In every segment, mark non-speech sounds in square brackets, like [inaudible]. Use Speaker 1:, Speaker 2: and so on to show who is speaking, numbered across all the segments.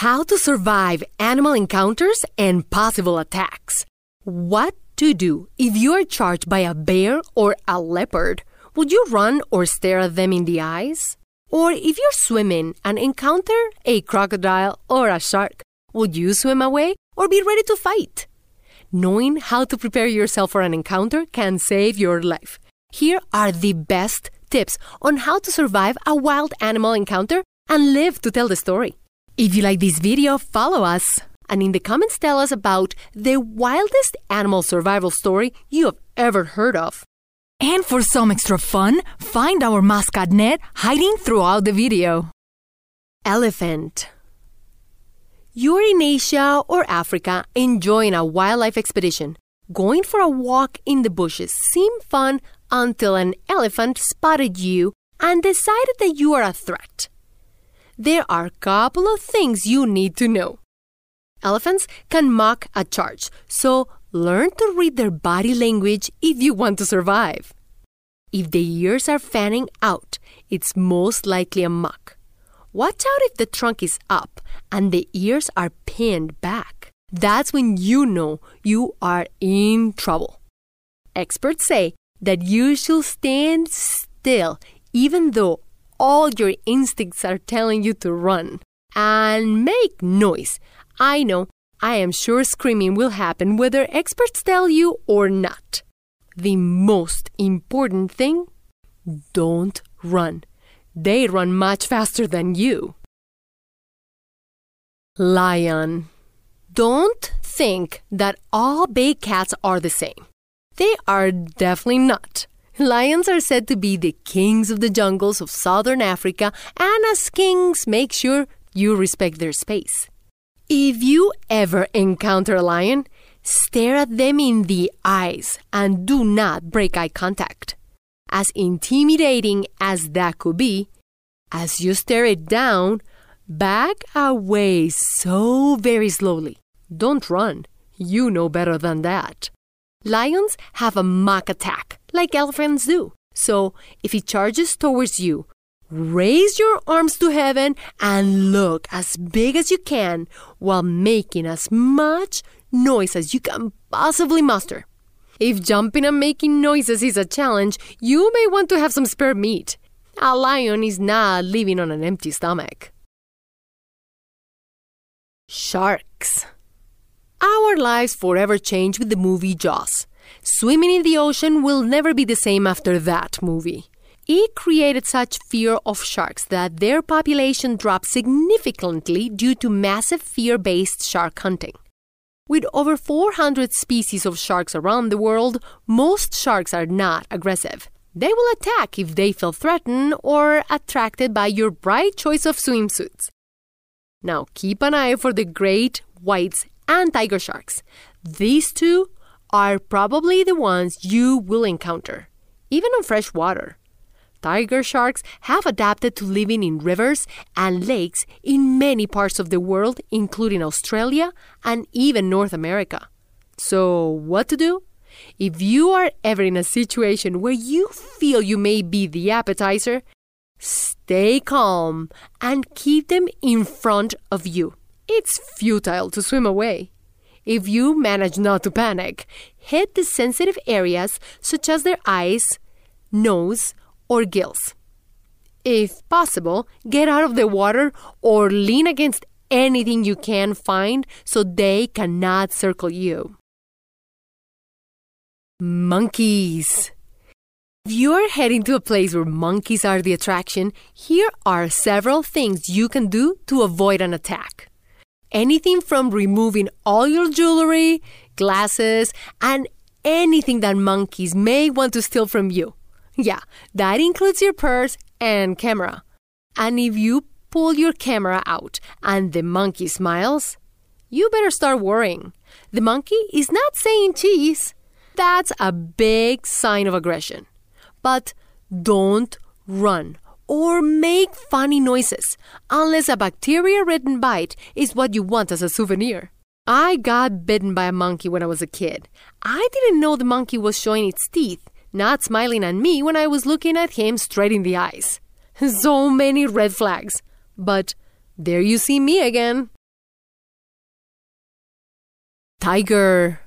Speaker 1: How to survive animal encounters and possible attacks. What to do if you are charged by a bear or a leopard. Would you run or stare at them in the eyes? Or if you're swimming and encounter a crocodile or a shark, would you swim away or be ready to fight? Knowing how to prepare yourself for an encounter can save your life. Here are the best tips on how to survive a wild animal encounter and live to tell the story. If you like this video, follow us. And in the comments, tell us about the wildest animal survival story you have ever heard of.
Speaker 2: And for some extra fun, find our mascot Ned hiding throughout the video.
Speaker 1: Elephant. You're in Asia or Africa enjoying a wildlife expedition. Going for a walk in the bushes seemed fun until an elephant spotted you and decided that you are a threat. There are a couple of things you need to know. Elephants can mock a charge, so learn to read their body language if you want to survive. If the ears are fanning out, it's most likely a mock. Watch out if the trunk is up and the ears are pinned back. That's when you know you are in trouble. Experts say that you should stand still even though all your instincts are telling you to run and make noise. I know, I am sure screaming will happen whether experts tell you or not. The most important thing don't run. They run much faster than you. Lion. Don't think that all big cats are the same. They are definitely not. Lions are said to be the kings of the jungles of southern Africa, and as kings, make sure you respect their space. If you ever encounter a lion, stare at them in the eyes and do not break eye contact. As intimidating as that could be, as you stare it down, back away so very slowly. Don't run. You know better than that. Lions have a mock attack, like elephants do. So, if he charges towards you, raise your arms to heaven and look as big as you can while making as much noise as you can possibly muster. If jumping and making noises is a challenge, you may want to have some spare meat. A lion is not living on an empty stomach. Sharks. Our lives forever change with the movie Jaws. Swimming in the ocean will never be the same after that movie. It created such fear of sharks that their population dropped significantly due to massive fear based shark hunting. With over 400 species of sharks around the world, most sharks are not aggressive. They will attack if they feel threatened or attracted by your bright choice of swimsuits. Now keep an eye for the great whites and tiger sharks. These two are probably the ones you will encounter, even on fresh water. Tiger sharks have adapted to living in rivers and lakes in many parts of the world, including Australia and even North America. So, what to do? If you are ever in a situation where you feel you may be the appetizer, stay calm and keep them in front of you. It's futile to swim away. If you manage not to panic, hit the sensitive areas such as their eyes, nose, or gills. If possible, get out of the water or lean against anything you can find so they cannot circle you. Monkeys. If you're heading to a place where monkeys are the attraction, here are several things you can do to avoid an attack anything from removing all your jewelry, glasses, and anything that monkeys may want to steal from you. Yeah, that includes your purse and camera. And if you pull your camera out and the monkey smiles, you better start worrying. The monkey is not saying cheese. That's a big sign of aggression. But don't run or make funny noises, unless a bacteria ridden bite is what you want as a souvenir. I got bitten by a monkey when I was a kid. I didn't know the monkey was showing its teeth, not smiling at me when I was looking at him straight in the eyes. [laughs] So many red flags. But there you see me again. Tiger.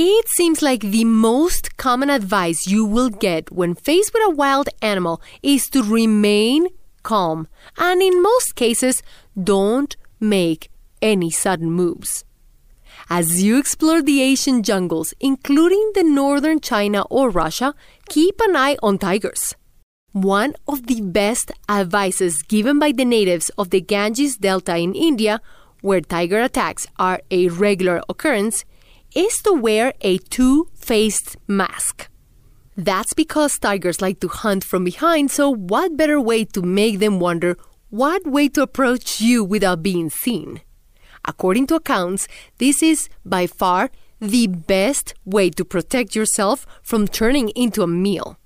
Speaker 1: It seems like the most common advice you will get when faced with a wild animal is to remain calm and, in most cases, don't make any sudden moves. As you explore the Asian jungles, including the northern China or Russia, keep an eye on tigers. One of the best advices given by the natives of the Ganges Delta in India, where tiger attacks are a regular occurrence, is to wear a two faced mask. That's because tigers like to hunt from behind, so what better way to make them wonder what way to approach you without being seen? According to accounts, this is by far the best way to protect yourself from turning into a meal.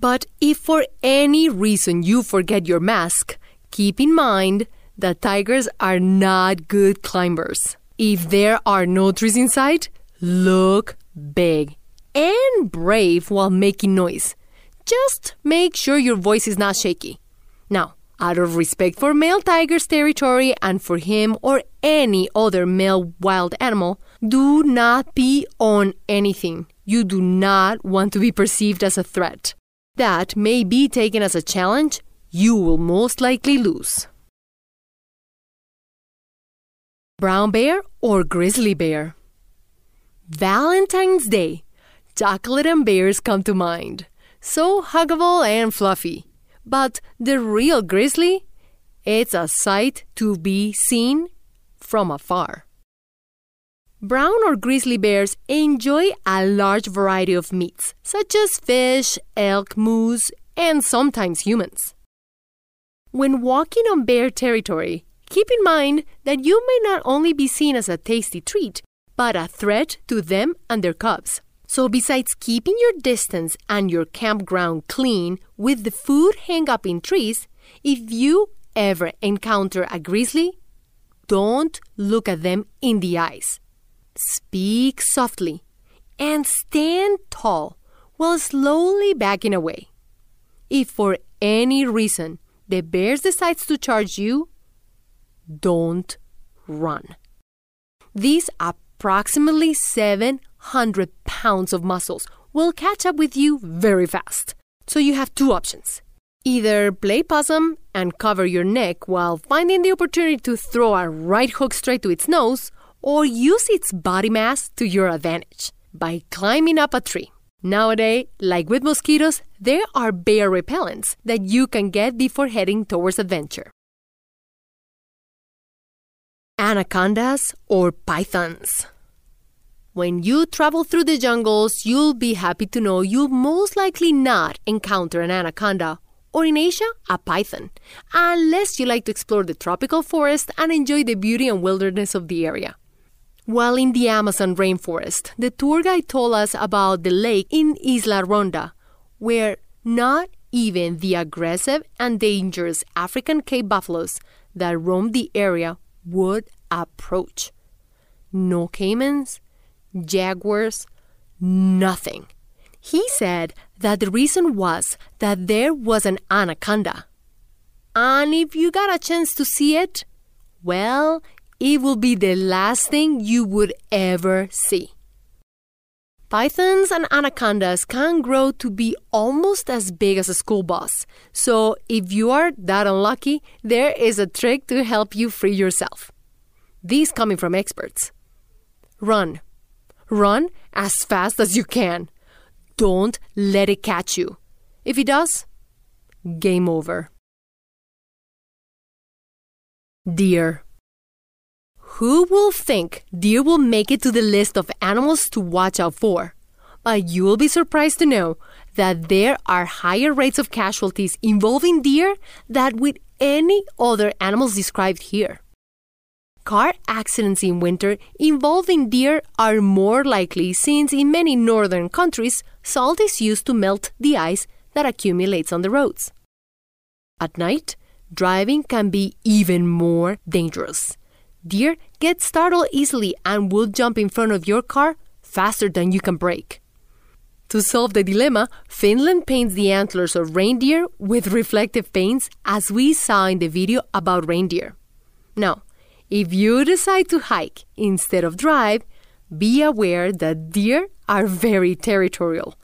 Speaker 1: But if for any reason you forget your mask, keep in mind that tigers are not good climbers. If there are no trees in sight, Look big and brave while making noise. Just make sure your voice is not shaky. Now, out of respect for male tiger's territory and for him or any other male wild animal, do not pee on anything. You do not want to be perceived as a threat. That may be taken as a challenge you will most likely lose. Brown bear or grizzly bear? Valentine's Day. Chocolate and bears come to mind. So huggable and fluffy. But the real grizzly? It's a sight to be seen from afar. Brown or grizzly bears enjoy a large variety of meats, such as fish, elk, moose, and sometimes humans. When walking on bear territory, keep in mind that you may not only be seen as a tasty treat, but a threat to them and their cubs. So, besides keeping your distance and your campground clean with the food hang up in trees, if you ever encounter a grizzly, don't look at them in the eyes. Speak softly and stand tall while slowly backing away. If for any reason the bear decides to charge you, don't run. These are approximately 700 pounds of muscles will catch up with you very fast. So you have two options. Either play possum and cover your neck while finding the opportunity to throw a right hook straight to its nose, or use its body mass to your advantage by climbing up a tree. Nowadays, like with mosquitoes, there are bear repellents that you can get before heading towards adventure anacondas, or pythons. When you travel through the jungles, you'll be happy to know you'll most likely not encounter an anaconda, or in Asia, a python, unless you like to explore the tropical forest and enjoy the beauty and wilderness of the area. While in the Amazon rainforest, the tour guide told us about the lake in Isla Ronda, where not even the aggressive and dangerous African Cape buffaloes that roam the area would approach. No caimans, jaguars, nothing. He said that the reason was that there was an anaconda. And if you got a chance to see it, well, it will be the last thing you would ever see. Pythons and anacondas can grow to be almost as big as a school bus. So, if you are that unlucky, there is a trick to help you free yourself. These coming from experts. Run. Run as fast as you can. Don't let it catch you. If it does, game over. Deer. Who will think deer will make it to the list of animals to watch out for? But you will be surprised to know that there are higher rates of casualties involving deer than with any other animals described here. Car accidents in winter involving deer are more likely since in many northern countries, salt is used to melt the ice that accumulates on the roads. At night, driving can be even more dangerous. Deer get startled easily and will jump in front of your car faster than you can brake. To solve the dilemma, Finland paints the antlers of reindeer with reflective paints as we saw in the video about reindeer. Now, if you decide to hike instead of drive, be aware that deer are very territorial.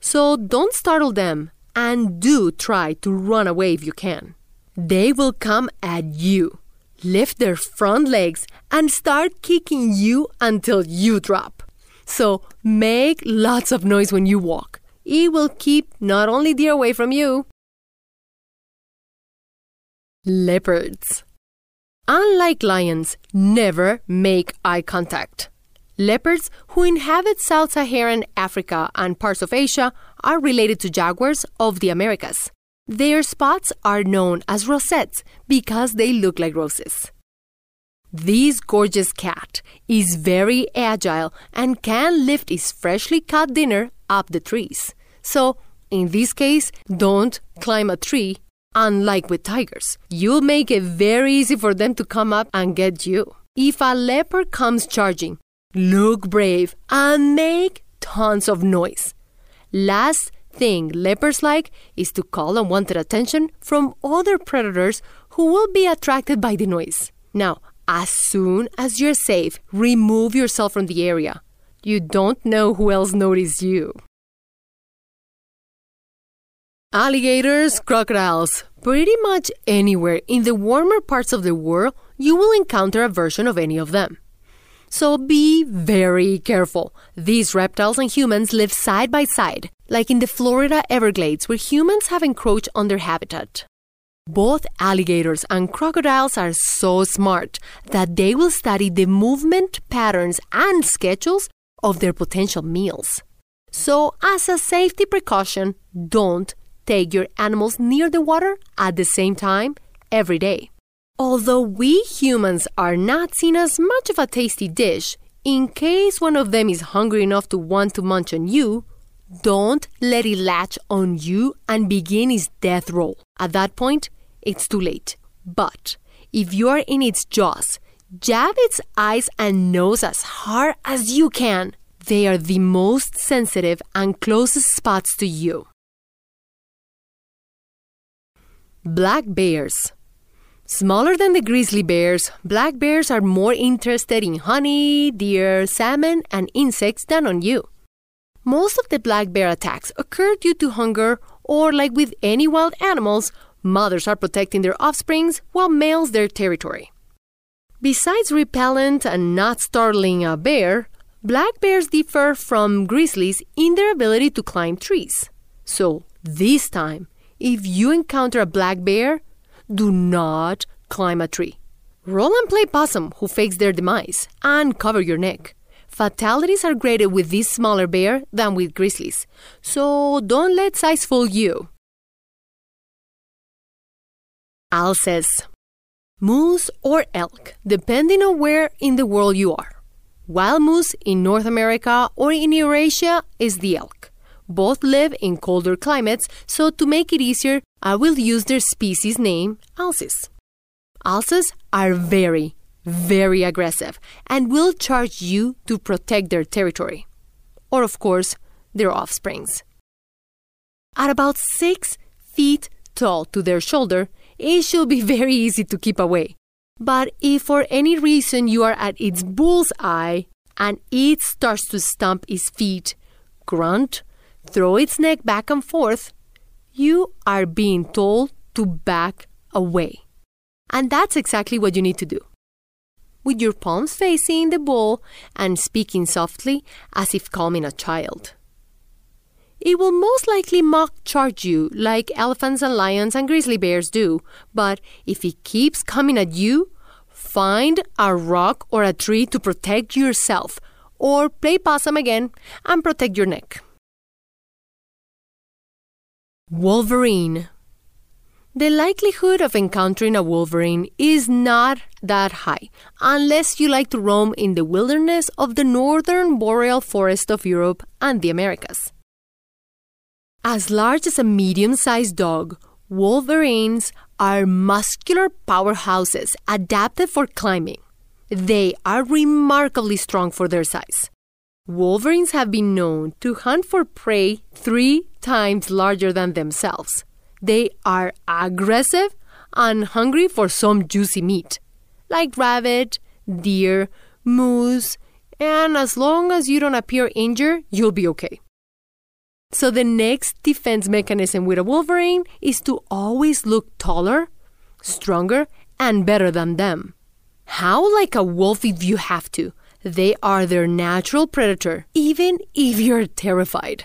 Speaker 1: So don't startle them and do try to run away if you can. They will come at you, lift their front legs, and start kicking you until you drop. So make lots of noise when you walk. It will keep not only deer away from you. Leopards. Unlike lions, never make eye contact. Leopards, who inhabit South Saharan Africa and parts of Asia, are related to jaguars of the Americas. Their spots are known as rosettes because they look like roses. This gorgeous cat is very agile and can lift its freshly cut dinner up the trees. So, in this case, don't climb a tree. Unlike with tigers, you'll make it very easy for them to come up and get you. If a leopard comes charging, look brave and make tons of noise. Last thing leopards like is to call unwanted attention from other predators who will be attracted by the noise. Now, as soon as you're safe, remove yourself from the area. You don't know who else noticed you. Alligators, crocodiles. Pretty much anywhere in the warmer parts of the world, you will encounter a version of any of them. So be very careful. These reptiles and humans live side by side, like in the Florida Everglades, where humans have encroached on their habitat. Both alligators and crocodiles are so smart that they will study the movement patterns and schedules of their potential meals. So, as a safety precaution, don't take your animals near the water at the same time every day. Although we humans are not seen as much of a tasty dish, in case one of them is hungry enough to want to munch on you, don't let it latch on you and begin its death roll. At that point, it's too late. But if you are in its jaws, jab its eyes and nose as hard as you can. They are the most sensitive and closest spots to you. Black bears. Smaller than the grizzly bears, black bears are more interested in honey, deer, salmon, and insects than on you. Most of the black bear attacks occur due to hunger or, like with any wild animals, mothers are protecting their offsprings while males their territory. Besides repellent and not startling a bear, black bears differ from grizzlies in their ability to climb trees. So, this time, if you encounter a black bear, do not climb a tree. Roll and play possum, who fakes their demise, and cover your neck. Fatalities are greater with this smaller bear than with grizzlies, so don't let size fool you. Alces. Moose or elk, depending on where in the world you are. Wild moose in North America or in Eurasia is the elk. Both live in colder climates, so to make it easier, I will use their species name, alces. Alces are very, very aggressive and will charge you to protect their territory. Or, of course, their offsprings. At about six feet tall to their shoulder, it should be [laughs] very easy to keep away. But if for any reason you are at its bull's eye and it starts to stomp its feet, grunt, throw its neck back and forth, you are being told to back away. And that's exactly what you need to do. With your palms facing the ball and speaking softly as if calming a child. It will most likely mock charge you like elephants and lions and grizzly bears do, but if it keeps coming at you, find a rock or a tree to protect yourself, or play possum again and protect your neck. Wolverine. The likelihood of encountering a wolverine is not that high unless you like to roam in the wilderness of the northern boreal forest of Europe and the Americas. As large as a medium sized dog, wolverines are muscular powerhouses adapted for climbing. They are remarkably strong for their size. Wolverines have been known to hunt for prey three times larger than themselves. They are aggressive and hungry for some juicy meat, like rabbit, deer, moose, And as long as you don't appear injured, you'll be okay. So, the next defense mechanism with a wolverine is to always look taller, stronger, and better than them. How like a wolf if you have to? They are their natural predator, even if you're terrified.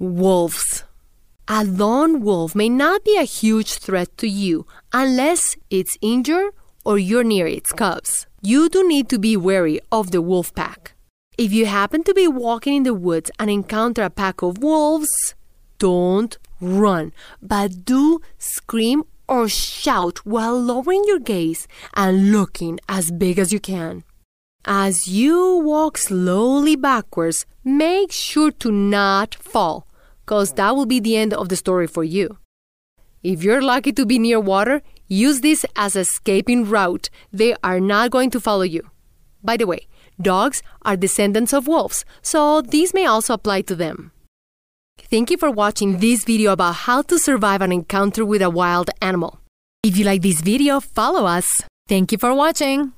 Speaker 1: Wolves. A lone wolf may not be a huge threat to you unless it's injured or you're near its cubs. You do need to be wary of the wolf pack. If you happen to be walking in the woods and encounter a pack of wolves, don't run, but do scream or shout while lowering your gaze and looking as big as you can. As you walk slowly backwards, make sure to not fall because that will be the end of the story for you. If you're lucky to be near water, use this as a escaping route. They are not going to follow you. By the way, dogs are descendants of wolves, so these may also apply to them. Thank you for watching this video about how to survive an encounter with a wild animal. If you like this video, follow us.
Speaker 2: Thank you for watching.